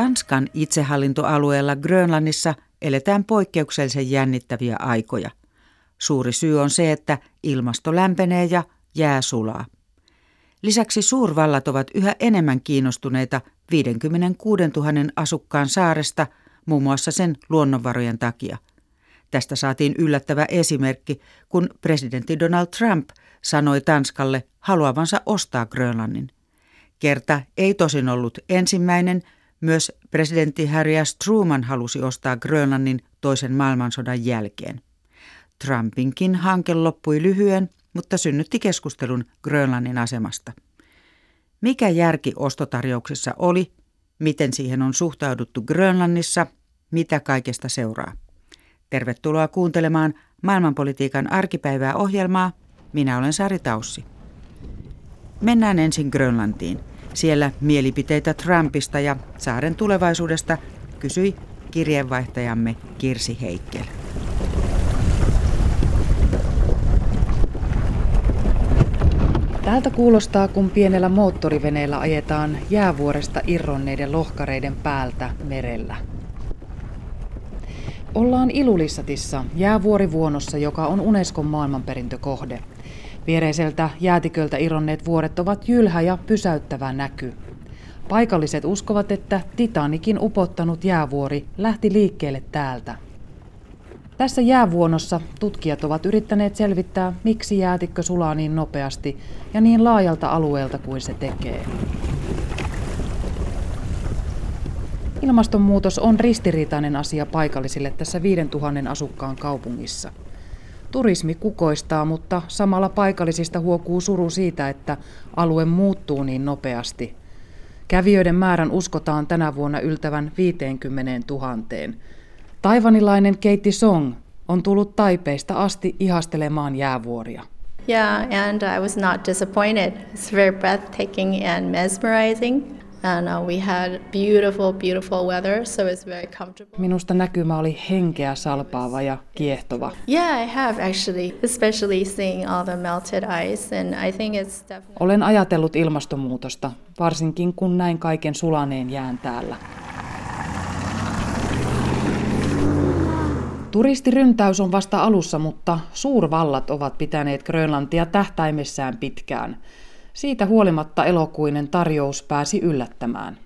Tanskan itsehallintoalueella Grönlannissa eletään poikkeuksellisen jännittäviä aikoja. Suuri syy on se, että ilmasto lämpenee ja jää sulaa. Lisäksi suurvallat ovat yhä enemmän kiinnostuneita 56 000 asukkaan saaresta muun muassa sen luonnonvarojen takia. Tästä saatiin yllättävä esimerkki, kun presidentti Donald Trump sanoi Tanskalle haluavansa ostaa Grönlannin. Kerta ei tosin ollut ensimmäinen, myös presidentti Harry S. Truman halusi ostaa Grönlannin toisen maailmansodan jälkeen. Trumpinkin hanke loppui lyhyen, mutta synnytti keskustelun Grönlannin asemasta. Mikä järki ostotarjouksessa oli, miten siihen on suhtauduttu Grönlannissa, mitä kaikesta seuraa. Tervetuloa kuuntelemaan maailmanpolitiikan arkipäivää ohjelmaa. Minä olen Sari Taussi. Mennään ensin Grönlantiin. Siellä mielipiteitä Trumpista ja saaren tulevaisuudesta kysyi kirjeenvaihtajamme Kirsi Heikkel. Täältä kuulostaa, kun pienellä moottoriveneellä ajetaan jäävuoresta irronneiden lohkareiden päältä merellä. Ollaan Ilulissatissa, jäävuorivuonossa, joka on Unescon maailmanperintökohde. Viereiseltä jäätiköltä irronneet vuoret ovat jylhä ja pysäyttävä näky. Paikalliset uskovat, että Titanikin upottanut jäävuori lähti liikkeelle täältä. Tässä jäävuonossa tutkijat ovat yrittäneet selvittää, miksi jäätikkö sulaa niin nopeasti ja niin laajalta alueelta kuin se tekee. Ilmastonmuutos on ristiriitainen asia paikallisille tässä 5000 asukkaan kaupungissa. Turismi kukoistaa, mutta samalla paikallisista huokuu suru siitä, että alue muuttuu niin nopeasti. Kävijöiden määrän uskotaan tänä vuonna yltävän 50 000. Taivanilainen Keitti Song on tullut Taipeista asti ihastelemaan jäävuoria. Yeah, and I was not disappointed. It's very breathtaking and mesmerizing. And uh, we had beautiful, beautiful weather, so it's very comfortable. Minusta näkymä oli henkeä salpaava ja kiehtova. Yeah, I have actually, especially seeing all the melted ice, and I think it's definitely... Olen ajatellut ilmastonmuutosta, varsinkin kun näin kaiken sulaneen jään täällä. Turistiryntäys on vasta alussa, mutta suurvallat ovat pitäneet Grönlantia tähtäimessään pitkään. Siitä huolimatta elokuinen tarjous pääsi yllättämään.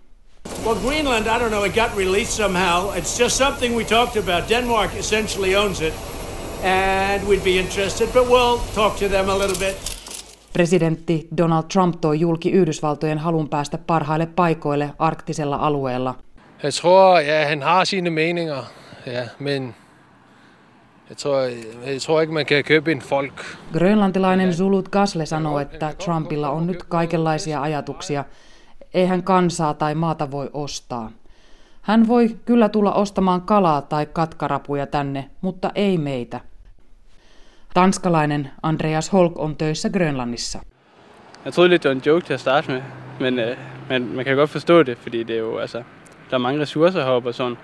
Well, Greenland, I don't know, it got released somehow. It's just something we talked about. Denmark essentially owns it, and we'd be interested, but we'll talk to them a little bit. Presidentti Donald Trump toi julki Yhdysvaltojen halun päästä parhaille paikoille arktisella alueella. Jeg tror, ja, han har sine meninger, ja, men jeg tror ikke, man kan købe en folk. Grönlantilainen Zulut Gasle sanoo, että Trumpilla on nyt kaikenlaisia ajatuksia. Eihän kansaa tai maata voi ostaa. Hän voi kyllä tulla ostamaan kalaa tai katkarapuja tänne, mutta ei meitä. Tanskalainen Andreas Holk on töissä Grönlannissa. Jeg troede lidt, det var en joke til at starte med, men, øh, men man kan godt forstå det, fordi det er jo, altså, der er mange ressourcer heroppe og sådan.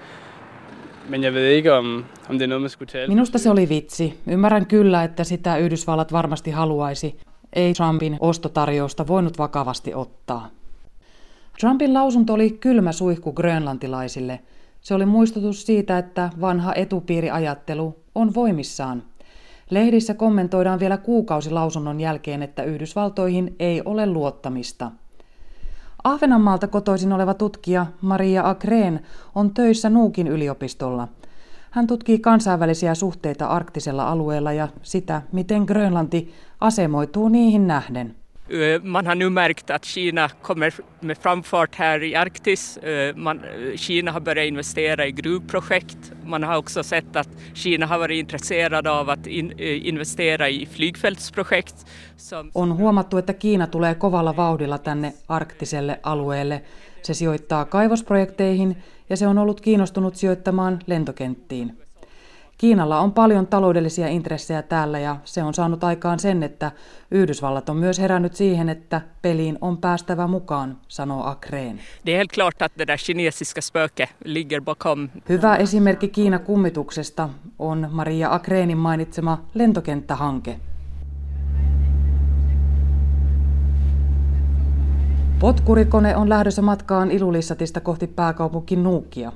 Minusta se oli vitsi. Ymmärrän kyllä, että sitä Yhdysvallat varmasti haluaisi. Ei Trumpin ostotarjousta voinut vakavasti ottaa. Trumpin lausunto oli kylmä suihku grönlantilaisille. Se oli muistutus siitä, että vanha etupiiriajattelu on voimissaan. Lehdissä kommentoidaan vielä kuukausi lausunnon jälkeen, että Yhdysvaltoihin ei ole luottamista. Ahvenanmaalta kotoisin oleva tutkija Maria Agreen on töissä Nuukin yliopistolla. Hän tutkii kansainvälisiä suhteita arktisella alueella ja sitä, miten Grönlanti asemoituu niihin nähden. Eh, man har nu märkt att Kina kommer med framfart här i Arktis. Eh, man, Kina har börjat investera i gruvprojekt. Man har också sett att Kina har varit intresserad av att in, eh, investera i flygfältsprojekt. Som... On huomattu, että Kiina tulee kovalla vauhdilla tänne arktiselle alueelle. Se sijoittaa kaivosprojekteihin ja se on ollut kiinnostunut sijoittamaan lentokenttiin. Kiinalla on paljon taloudellisia intressejä täällä ja se on saanut aikaan sen, että Yhdysvallat on myös herännyt siihen, että peliin on päästävä mukaan, sanoo Akreen. Det är helt klart att det där kinesiska spöke ligger bakom. Hyvä esimerkki Kiina kummituksesta on Maria Akreenin mainitsema lentokenttähanke. Potkurikone on lähdössä matkaan Ilulissatista kohti pääkaupunki Nuukia.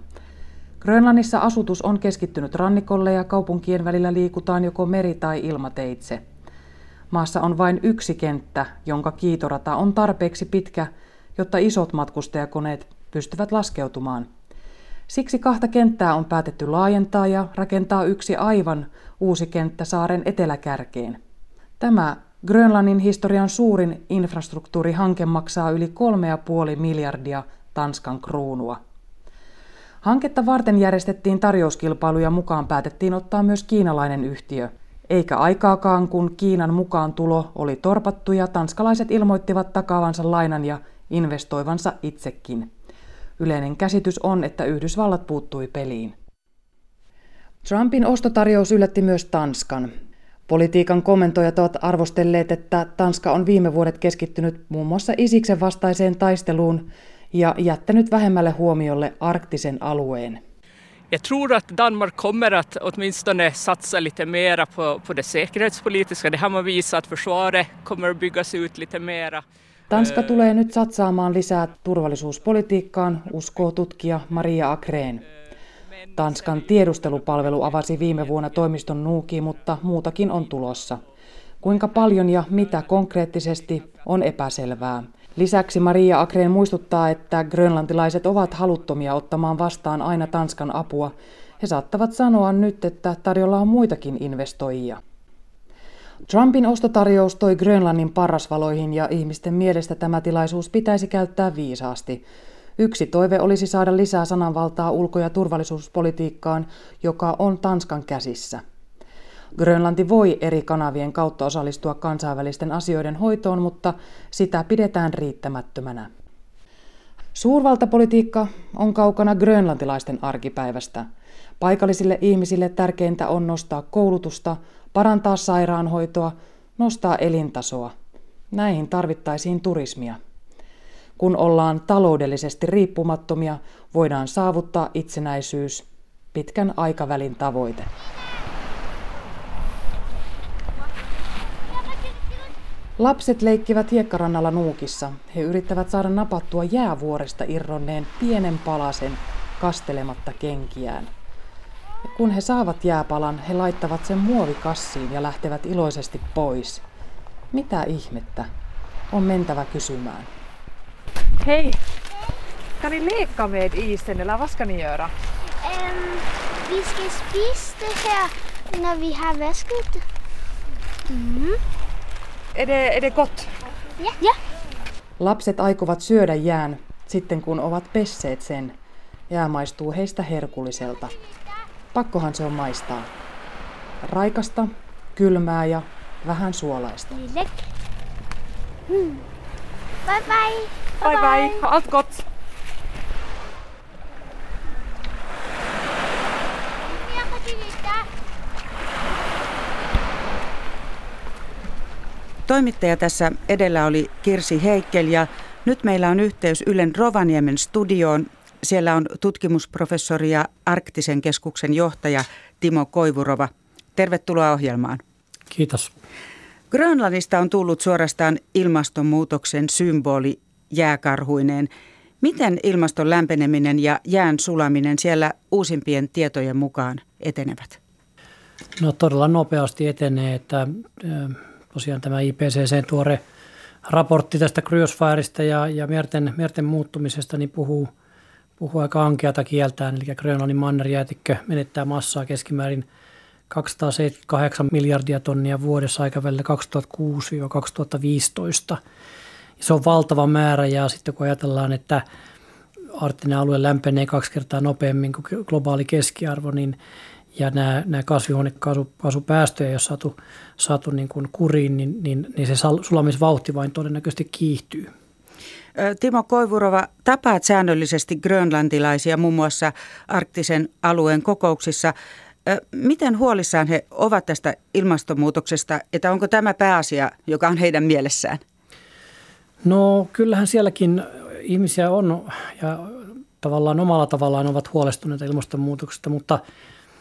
Grönlannissa asutus on keskittynyt rannikolle ja kaupunkien välillä liikutaan joko meri- tai ilmateitse. Maassa on vain yksi kenttä, jonka kiitorata on tarpeeksi pitkä, jotta isot matkustajakoneet pystyvät laskeutumaan. Siksi kahta kenttää on päätetty laajentaa ja rakentaa yksi aivan uusi kenttä saaren eteläkärkeen. Tämä Grönlannin historian suurin infrastruktuurihanke maksaa yli 3,5 miljardia Tanskan kruunua. Hanketta varten järjestettiin tarjouskilpailu ja mukaan päätettiin ottaa myös kiinalainen yhtiö. Eikä aikaakaan, kun Kiinan mukaan tulo oli torpattu ja tanskalaiset ilmoittivat takaavansa lainan ja investoivansa itsekin. Yleinen käsitys on, että Yhdysvallat puuttui peliin. Trumpin ostotarjous yllätti myös Tanskan. Politiikan kommentoijat ovat arvostelleet, että Tanska on viime vuodet keskittynyt muun muassa Isiksen vastaiseen taisteluun ja jättänyt vähemmälle huomiolle arktisen alueen. Jag tror att Danmark kommer att åtminstone satsa lite mera på, på det säkerhetspolitiska. Det har man visat att försvaret kommer att byggas ut lite mera. Tanska tulee nyt satsaamaan lisää turvallisuuspolitiikkaan, uskoo tutkija Maria Akreen. Tanskan tiedustelupalvelu avasi viime vuonna toimiston Nuuki, mutta muutakin on tulossa. Kuinka paljon ja mitä konkreettisesti on epäselvää. Lisäksi Maria Akreen muistuttaa, että grönlantilaiset ovat haluttomia ottamaan vastaan aina Tanskan apua. He saattavat sanoa nyt, että tarjolla on muitakin investoijia. Trumpin ostotarjous toi Grönlannin parrasvaloihin ja ihmisten mielestä tämä tilaisuus pitäisi käyttää viisaasti. Yksi toive olisi saada lisää sananvaltaa ulko- ja turvallisuuspolitiikkaan, joka on Tanskan käsissä. Grönlanti voi eri kanavien kautta osallistua kansainvälisten asioiden hoitoon, mutta sitä pidetään riittämättömänä. Suurvaltapolitiikka on kaukana grönlantilaisten arkipäivästä. Paikallisille ihmisille tärkeintä on nostaa koulutusta, parantaa sairaanhoitoa, nostaa elintasoa. Näihin tarvittaisiin turismia. Kun ollaan taloudellisesti riippumattomia, voidaan saavuttaa itsenäisyys, pitkän aikavälin tavoite. Lapset leikkivät hiekkarannalla nuukissa. He yrittävät saada napattua jäävuoresta irronneen pienen palasen kastelematta kenkiään. Ja kun he saavat jääpalan, he laittavat sen muovikassiin ja lähtevät iloisesti pois. Mitä ihmettä? On mentävä kysymään. Hej! Kan ni leka med isen eller vad ska ni göra? Um, vi ska spisa det här när vi har vaskat. Mm. Är det, är det gott? Ja. ja. Lapset aikovat syödä jään sitten kun ovat pesseet sen. Jää maistuu heistä herkulliselta. Pakkohan se on maistaa. Raikasta, kylmää ja vähän suolaista. Hmm. Bye bye. Bye bye, allt gott! Toimittaja tässä edellä oli Kirsi Heikkel ja nyt meillä on yhteys Ylen Rovaniemen studioon. Siellä on tutkimusprofessori ja Arktisen keskuksen johtaja Timo Koivurova. Tervetuloa ohjelmaan. Kiitos. Grönlannista on tullut suorastaan ilmastonmuutoksen symboli jääkarhuineen. Miten ilmaston lämpeneminen ja jään sulaminen siellä uusimpien tietojen mukaan etenevät? No todella nopeasti etenee, että tosiaan tämä IPCC tuore raportti tästä kryosfääristä ja, ja merten, merten muuttumisesta niin puhuu, puhuu aika ankeata kieltään. Eli Grönlannin mannerjäätikkö menettää massaa keskimäärin 278 miljardia tonnia vuodessa aikavälillä 2006-2015. Se on valtava määrä ja sitten kun ajatellaan, että arktinen alue lämpenee kaksi kertaa nopeammin kuin globaali keskiarvo, niin ja nämä, nämä kasvihuonekaasupäästöjä ole saatu, saatu niin kuin kuriin, niin, niin, niin se sulamisvauhti vain todennäköisesti kiihtyy. Timo Koivurova, tapaat säännöllisesti grönlantilaisia muun muassa arktisen alueen kokouksissa. Miten huolissaan he ovat tästä ilmastonmuutoksesta, että onko tämä pääasia, joka on heidän mielessään? No kyllähän sielläkin ihmisiä on ja tavallaan omalla tavallaan ovat huolestuneita ilmastonmuutoksesta, mutta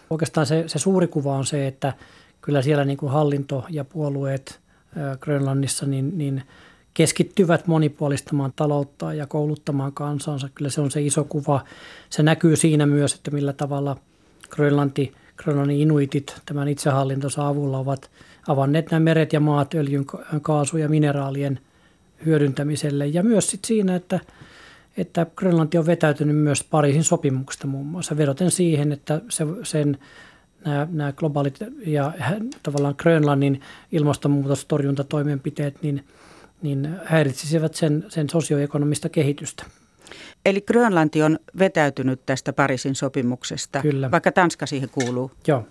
oikeastaan se, se suuri kuva on se, että kyllä siellä niin kuin hallinto ja puolueet Grönlannissa niin, niin keskittyvät monipuolistamaan taloutta ja kouluttamaan kansansa. Kyllä se on se iso kuva. Se näkyy siinä myös, että millä tavalla Grönlanti, Grönlannin inuitit tämän itsehallintonsa avulla ovat avanneet nämä meret ja maat öljyn, kaasu ja mineraalien hyödyntämiselle. Ja myös sit siinä, että, että Grönlanti on vetäytynyt myös Pariisin sopimuksesta muun muassa vedoten siihen, että se, sen nämä, nämä globaalit ja tavallaan Grönlannin ilmastonmuutostorjuntatoimenpiteet niin, niin häiritsisivät sen, sen sosioekonomista kehitystä. Eli Grönlanti on vetäytynyt tästä Pariisin sopimuksesta, Kyllä. vaikka Tanska siihen kuuluu. Joo.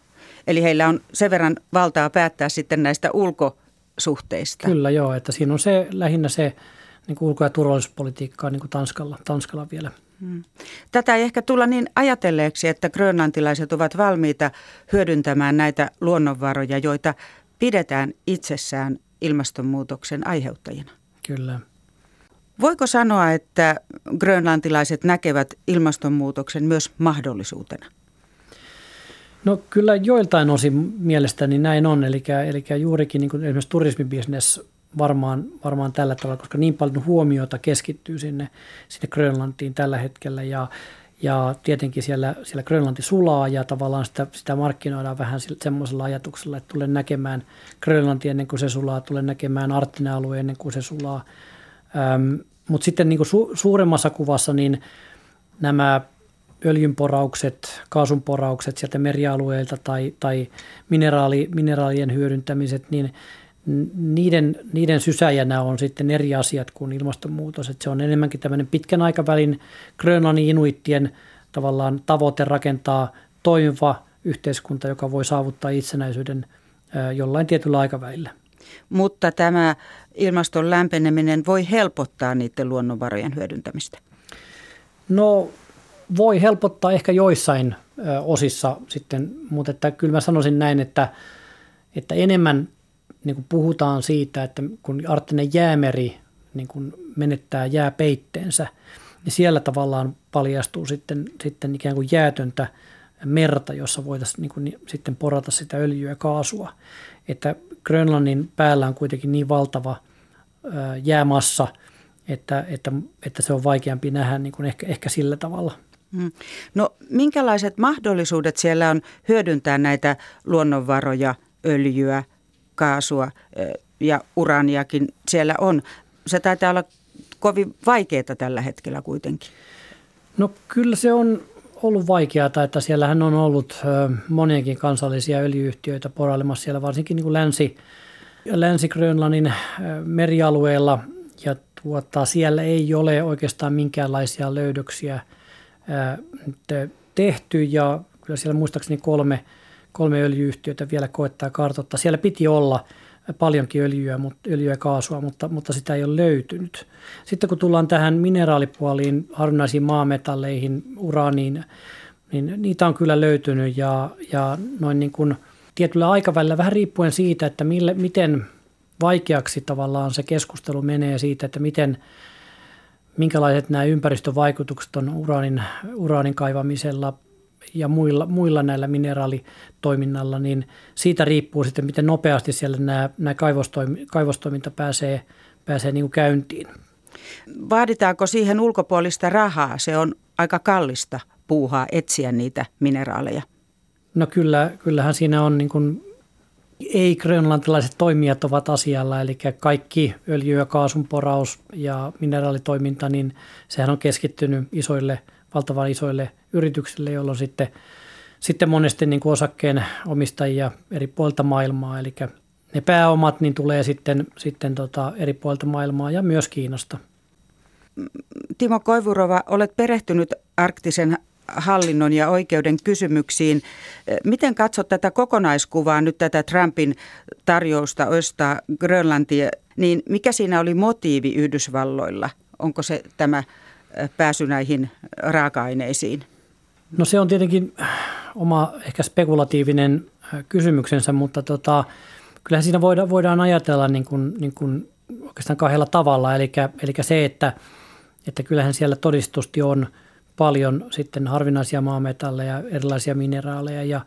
Eli heillä on sen verran valtaa päättää sitten näistä ulkosuhteista. Kyllä joo, että siinä on se lähinnä se niin kuin ulko- ja turvallisuuspolitiikkaa niin kuin Tanskalla, Tanskalla vielä. Hmm. Tätä ei ehkä tulla niin ajatelleeksi, että grönlantilaiset ovat valmiita hyödyntämään näitä luonnonvaroja, joita pidetään itsessään ilmastonmuutoksen aiheuttajina. Kyllä. Voiko sanoa, että grönlantilaiset näkevät ilmastonmuutoksen myös mahdollisuutena? No kyllä joiltain osin mielestäni näin on, eli, eli juurikin niin kuin esimerkiksi turismibisnes varmaan, varmaan tällä tavalla, koska niin paljon huomiota keskittyy sinne, sinne Grönlantiin tällä hetkellä ja, ja tietenkin siellä, siellä Grönlanti sulaa ja tavallaan sitä, sitä markkinoidaan vähän semmoisella ajatuksella, että tulen näkemään Grönlanti ennen kuin se sulaa, tulen näkemään Arktinen alue ennen kuin se sulaa. Ähm, mutta sitten niin kuin su, suuremmassa kuvassa niin nämä öljynporaukset, kaasunporaukset sieltä merialueilta tai, tai mineraali, mineraalien hyödyntämiset, niin niiden, niiden sysäjänä on sitten eri asiat kuin ilmastonmuutos. Että se on enemmänkin tämmöinen pitkän aikavälin Grönlannin inuittien tavallaan tavoite rakentaa toimiva yhteiskunta, joka voi saavuttaa itsenäisyyden jollain tietyllä aikavälillä. Mutta tämä ilmaston lämpeneminen voi helpottaa niiden luonnonvarojen hyödyntämistä? No voi helpottaa ehkä joissain osissa sitten, mutta että kyllä mä sanoisin näin, että, että enemmän niin kuin puhutaan siitä, että kun Arktinen jäämeri niin kuin menettää jääpeitteensä, niin siellä tavallaan paljastuu sitten, sitten ikään kuin jäätöntä merta, jossa voitaisiin niin kuin, sitten porata sitä öljyä ja kaasua. Että Grönlannin päällä on kuitenkin niin valtava jäämassa, että, että, että se on vaikeampi nähdä niin kuin ehkä, ehkä sillä tavalla. Hmm. No minkälaiset mahdollisuudet siellä on hyödyntää näitä luonnonvaroja, öljyä, kaasua ja uraniakin siellä on. Se taitaa olla kovin vaikeaa tällä hetkellä kuitenkin. No kyllä se on ollut vaikeaa, että siellähän on ollut monienkin kansallisia öljyyhtiöitä porailemassa siellä, varsinkin niin kuin Länsi, Länsi-Grönlannin merialueella. Ja tuota, siellä ei ole oikeastaan minkäänlaisia löydöksiä tehty ja kyllä siellä muistaakseni kolme, kolme öljyyhtiötä vielä koettaa kartoittaa. Siellä piti olla paljonkin öljyä, öljyä ja kaasua, mutta, mutta sitä ei ole löytynyt. Sitten kun tullaan tähän mineraalipuoliin, harvinaisiin maametalleihin, uraaniin, niin niitä on kyllä löytynyt ja, ja noin niin kuin tietyllä aikavälillä vähän riippuen siitä, että mille, miten vaikeaksi tavallaan se keskustelu menee siitä, että miten, minkälaiset nämä ympäristövaikutukset on uraanin, uraanin kaivamisella ja muilla, muilla näillä mineraalitoiminnalla, niin siitä riippuu sitten, miten nopeasti siellä nämä, nämä kaivostoimi, kaivostoiminta pääsee, pääsee niin kuin käyntiin. Vaaditaanko siihen ulkopuolista rahaa? Se on aika kallista puuhaa etsiä niitä mineraaleja. No kyllä, kyllähän siinä on niin kuin ei-grönlantilaiset toimijat ovat asialla, eli kaikki öljy- ja kaasun poraus ja mineraalitoiminta, niin sehän on keskittynyt isoille, valtavan isoille yrityksille, jolloin sitten, sitten monesti niin kuin osakkeen omistajia eri puolilta maailmaa, eli ne pääomat niin tulee sitten, sitten tota eri puolilta maailmaa ja myös Kiinasta. Timo Koivurova, olet perehtynyt arktisen hallinnon ja oikeuden kysymyksiin. Miten katsot tätä kokonaiskuvaa, nyt tätä Trumpin tarjousta ostaa Grönlantia, niin mikä siinä oli motiivi Yhdysvalloilla? Onko se tämä pääsy näihin raaka-aineisiin? No se on tietenkin oma ehkä spekulatiivinen kysymyksensä, mutta tota, kyllähän siinä voidaan, voidaan ajatella niin kuin, niin kuin oikeastaan kahdella tavalla. Eli, eli se, että, että kyllähän siellä todistusti on – paljon sitten harvinaisia maametalleja, erilaisia mineraaleja ja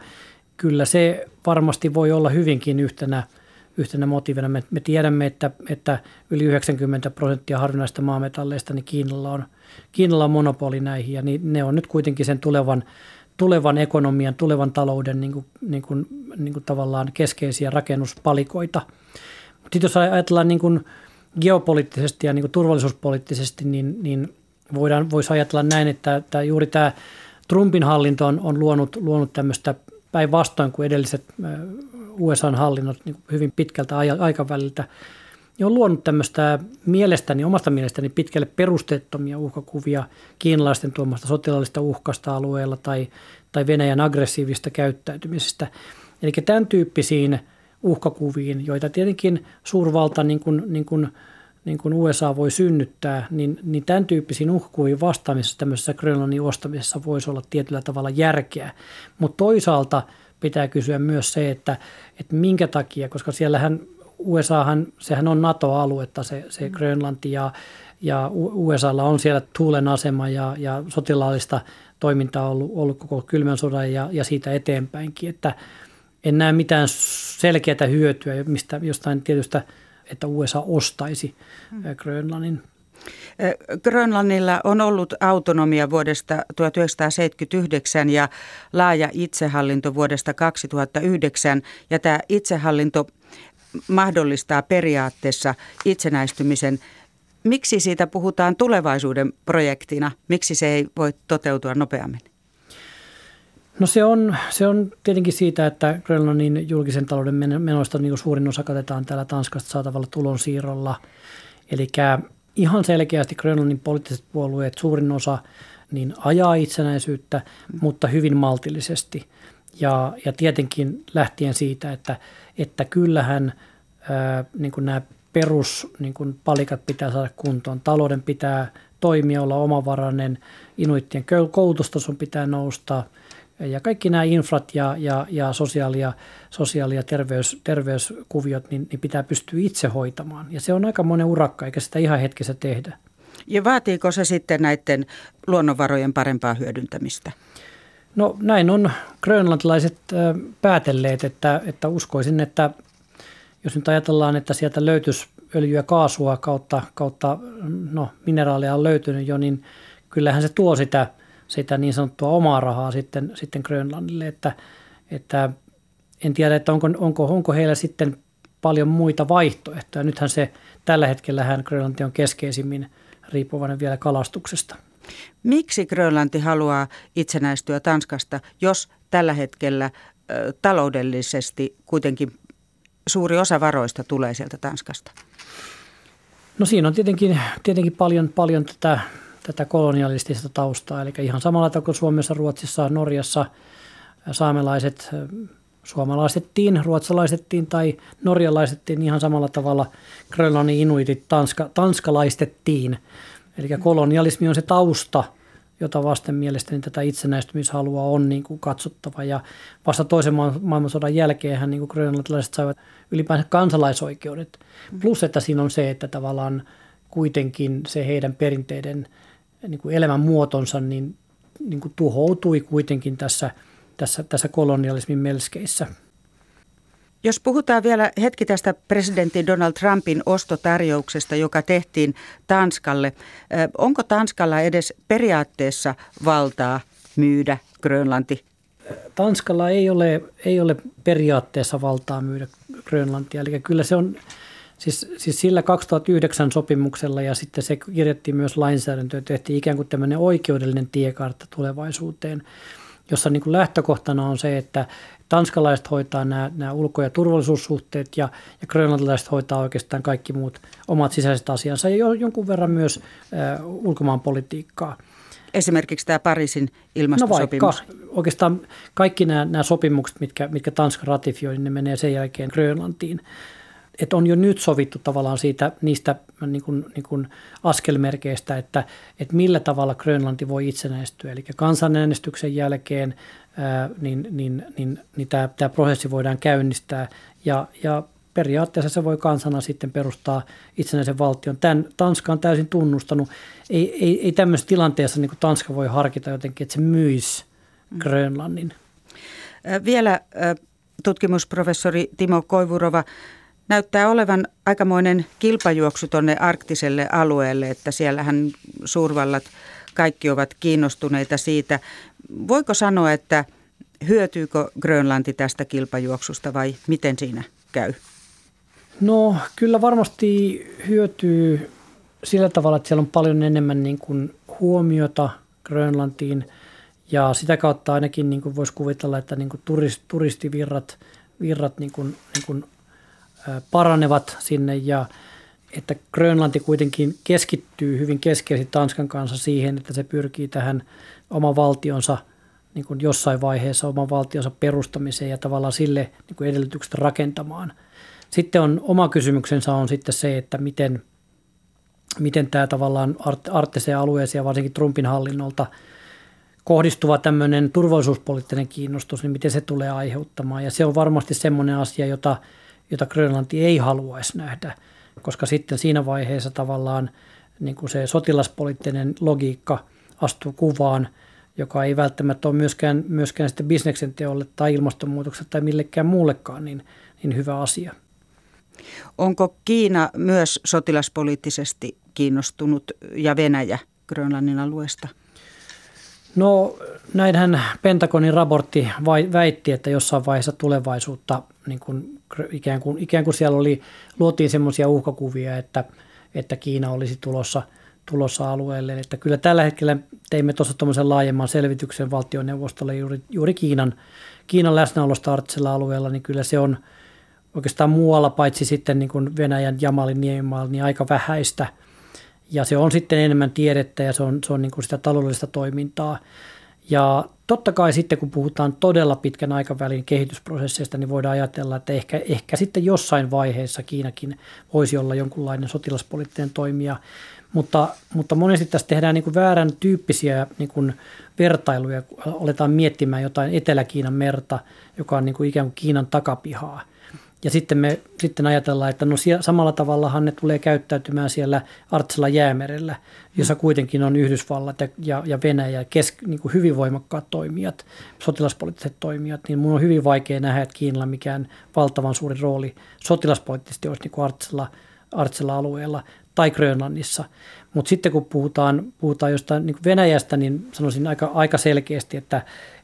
kyllä se varmasti voi olla hyvinkin yhtenä, yhtenä motiivina. Me, me tiedämme, että, että yli 90 prosenttia harvinaista maametalleista niin Kiinalla on, Kiinalla on monopoli näihin ja niin ne on nyt kuitenkin sen tulevan, tulevan ekonomian, tulevan talouden niin kuin, niin kuin, niin kuin tavallaan keskeisiä rakennuspalikoita. Mutta jos ajatellaan niin kuin geopoliittisesti ja niin kuin turvallisuuspoliittisesti, niin, niin voidaan, voisi ajatella näin, että, että juuri tämä Trumpin hallinto on, on luonut, luonut tämmöistä päinvastoin kuin edelliset USA-hallinnot niin hyvin pitkältä aikaväliltä, niin on luonut tämmöistä mielestäni, omasta mielestäni pitkälle perusteettomia uhkakuvia kiinalaisten tuomasta sotilaallista uhkasta alueella tai, tai Venäjän aggressiivista käyttäytymisestä. Eli tämän tyyppisiin uhkakuviin, joita tietenkin suurvalta niin kuin, niin kuin niin kuin USA voi synnyttää, niin, niin tämän tyyppisiin uhkuihin vastaamisessa tämmöisessä Grönlannin ostamisessa voisi olla tietyllä tavalla järkeä. Mutta toisaalta pitää kysyä myös se, että, että minkä takia, koska siellähän USAhan, sehän on NATO-aluetta se, se mm. Grönlanti ja, ja USAlla on siellä tuulen asema ja, ja sotilaallista toimintaa ollut, ollut koko kylmän sodan ja, ja siitä eteenpäinkin, että en näe mitään selkeää hyötyä mistä, jostain tietystä – että USA ostaisi hmm. Grönlannin. Grönlannilla on ollut autonomia vuodesta 1979 ja laaja itsehallinto vuodesta 2009 ja tämä itsehallinto mahdollistaa periaatteessa itsenäistymisen. Miksi siitä puhutaan tulevaisuuden projektina? Miksi se ei voi toteutua nopeammin? No se on, se on tietenkin siitä, että Grönlannin julkisen talouden menoista niin suurin osa katetaan täällä Tanskasta saatavalla tulonsiirrolla. Eli ihan selkeästi Grönlannin poliittiset puolueet suurin osa niin ajaa itsenäisyyttä, mutta hyvin maltillisesti. Ja, ja tietenkin lähtien siitä, että, että kyllähän ää, niin kuin nämä perus niin kuin palikat pitää saada kuntoon. Talouden pitää toimia, olla omavarainen, inuittien koulutustason pitää nousta – ja kaikki nämä infrat ja, ja, ja sosiaali- ja, sosiaali- ja terveys, terveyskuviot, niin, niin pitää pystyä itse hoitamaan. Ja se on aika monen urakka, eikä sitä ihan hetkessä tehdä. Ja vaatiiko se sitten näiden luonnonvarojen parempaa hyödyntämistä? No näin on grönlantilaiset päätelleet, että, että uskoisin, että jos nyt ajatellaan, että sieltä löytyisi öljyä, kaasua kautta, kautta no, mineraaleja on löytynyt jo, niin kyllähän se tuo sitä – sitä niin sanottua omaa rahaa sitten, sitten Grönlannille, että, että en tiedä, että onko, onko, onko heillä sitten paljon muita vaihtoehtoja. Nythän se tällä hetkellä Grönlanti on keskeisimmin riippuvainen vielä kalastuksesta. Miksi Grönlanti haluaa itsenäistyä Tanskasta, jos tällä hetkellä ö, taloudellisesti kuitenkin suuri osa varoista tulee sieltä Tanskasta? No siinä on tietenkin, tietenkin paljon, paljon tätä tätä kolonialistista taustaa. Eli ihan samalla tavalla kuin Suomessa, Ruotsissa, Norjassa saamelaiset suomalaistettiin, ruotsalaisettiin tai norjalaisettiin ihan samalla tavalla Grönlannin inuitit tanska, tanskalaistettiin. Eli kolonialismi on se tausta, jota vasten mielestäni tätä itsenäistymishalua on niin kuin katsottava. Ja vasta toisen maailmansodan jälkeen niin kuin grönlantilaiset saivat ylipäänsä kansalaisoikeudet. Plus, että siinä on se, että tavallaan kuitenkin se heidän perinteiden – niin kuin elämänmuotonsa niin, niin kuin tuhoutui kuitenkin tässä, tässä, tässä kolonialismin melskeissä. Jos puhutaan vielä hetki tästä presidentti Donald Trumpin ostotarjouksesta, joka tehtiin Tanskalle. Onko Tanskalla edes periaatteessa valtaa myydä Grönlanti? Tanskalla ei ole, ei ole periaatteessa valtaa myydä Grönlantia. Eli kyllä se on Siis, siis sillä 2009 sopimuksella ja sitten se kirjattiin myös lainsäädäntöön, tehtiin ikään kuin tämmöinen oikeudellinen tiekartta tulevaisuuteen, jossa niin kuin lähtökohtana on se, että tanskalaiset hoitaa nämä, nämä ulko- ja turvallisuussuhteet ja, ja grönlantilaiset hoitaa oikeastaan kaikki muut omat sisäiset asiansa ja jonkun verran myös äh, ulkomaanpolitiikkaa. Esimerkiksi tämä Pariisin ilmastosopimus. No vaikka, oikeastaan kaikki nämä, nämä sopimukset, mitkä, mitkä Tanska ratifioi, niin ne menee sen jälkeen Grönlantiin että on jo nyt sovittu tavallaan siitä, niistä niin kuin, niin kuin askelmerkeistä, että, että millä tavalla Grönlanti voi itsenäistyä. Eli kansanäänestyksen jälkeen ää, niin, niin, niin, niin tämä, tämä prosessi voidaan käynnistää ja, ja periaatteessa se voi kansana sitten perustaa itsenäisen valtion. Tämän Tanska on täysin tunnustanut. Ei, ei, ei tämmöisessä tilanteessa niin kuin Tanska voi harkita jotenkin, että se myisi mm. Grönlannin. Vielä tutkimusprofessori Timo Koivurova, Näyttää olevan aikamoinen kilpajuoksu tuonne arktiselle alueelle, että siellähän suurvallat kaikki ovat kiinnostuneita siitä. Voiko sanoa, että hyötyykö Grönlanti tästä kilpajuoksusta vai miten siinä käy? No kyllä varmasti hyötyy sillä tavalla, että siellä on paljon enemmän niin kuin huomiota Grönlantiin ja sitä kautta ainakin niin kuin voisi kuvitella, että niin kuin turist, turistivirrat virrat niin kuin, niin kuin, paranevat sinne ja että Grönlanti kuitenkin keskittyy hyvin keskeisesti Tanskan kanssa siihen, että se pyrkii tähän oman valtionsa niin kuin jossain vaiheessa oman valtionsa perustamiseen ja tavallaan sille niin kuin edellytykset rakentamaan. Sitten on oma kysymyksensä on sitten se, että miten, miten tämä tavallaan arktiseen alueeseen ja varsinkin Trumpin hallinnolta kohdistuva tämmöinen turvallisuuspoliittinen kiinnostus, niin miten se tulee aiheuttamaan. Ja se on varmasti semmoinen asia, jota, jota Grönlanti ei haluaisi nähdä – koska sitten siinä vaiheessa tavallaan niin kuin se sotilaspoliittinen logiikka astuu kuvaan, joka ei välttämättä ole myöskään, myöskään sitten bisneksen teolle tai ilmastonmuutokselle tai millekään muullekaan niin, niin hyvä asia. Onko Kiina myös sotilaspoliittisesti kiinnostunut ja Venäjä Grönlannin alueesta? No näinhän Pentagonin raportti väitti, että jossain vaiheessa tulevaisuutta niin kuin, ikään, kuin, ikään kuin siellä oli, luotiin semmoisia uhkakuvia, että, että Kiina olisi tulossa, tulossa alueelle. Että kyllä tällä hetkellä teimme tuossa tuommoisen laajemman selvityksen valtioneuvostolle juuri, juuri Kiinan, Kiinan läsnäolosta arktisella alueella, niin kyllä se on oikeastaan muualla paitsi sitten niin kuin Venäjän Jamalin niemimaalla, niin aika vähäistä – ja se on sitten enemmän tiedettä ja se on, se on niin kuin sitä taloudellista toimintaa. Ja totta kai sitten kun puhutaan todella pitkän aikavälin kehitysprosesseista, niin voidaan ajatella, että ehkä, ehkä sitten jossain vaiheessa Kiinakin voisi olla jonkunlainen sotilaspoliittinen toimija. Mutta, mutta monesti tässä tehdään niin kuin väärän tyyppisiä niin kuin vertailuja, aletaan miettimään jotain Etelä-Kiinan merta, joka on niin kuin ikään kuin Kiinan takapihaa – ja sitten me sitten ajatellaan, että no samalla tavallahan ne tulee käyttäytymään siellä Artsella jäämerellä, jossa mm. kuitenkin on Yhdysvallat ja, ja, ja Venäjä kes, niin kuin hyvin voimakkaat toimijat, sotilaspoliittiset toimijat, niin mun on hyvin vaikea nähdä, että Kiinalla mikään valtavan suuri rooli sotilaspoliittisesti olisi niin kuin Artsella, Artsella alueella tai Grönlannissa. Mutta sitten kun puhutaan, puhutaan jostain niin Venäjästä, niin sanoisin aika, aika selkeästi, että,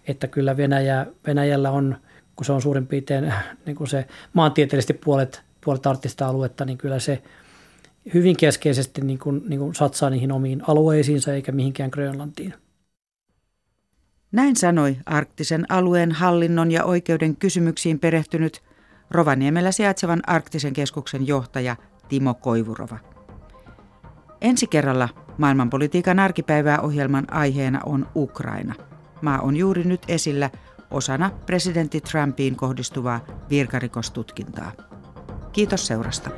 että kyllä Venäjä, Venäjällä on – kun se on suurin piirtein niin kuin se maantieteellisesti puolet, puolet arktista aluetta, niin kyllä se hyvin keskeisesti niin kuin, niin kuin satsaa niihin omiin alueisiinsa eikä mihinkään Grönlantiin. Näin sanoi arktisen alueen hallinnon ja oikeuden kysymyksiin perehtynyt Rovaniemellä sijaitsevan arktisen keskuksen johtaja Timo Koivurova. Ensi kerralla maailmanpolitiikan arkipäivää ohjelman aiheena on Ukraina. Maa on juuri nyt esillä – osana presidentti Trumpiin kohdistuvaa virkarikostutkintaa. Kiitos seurasta.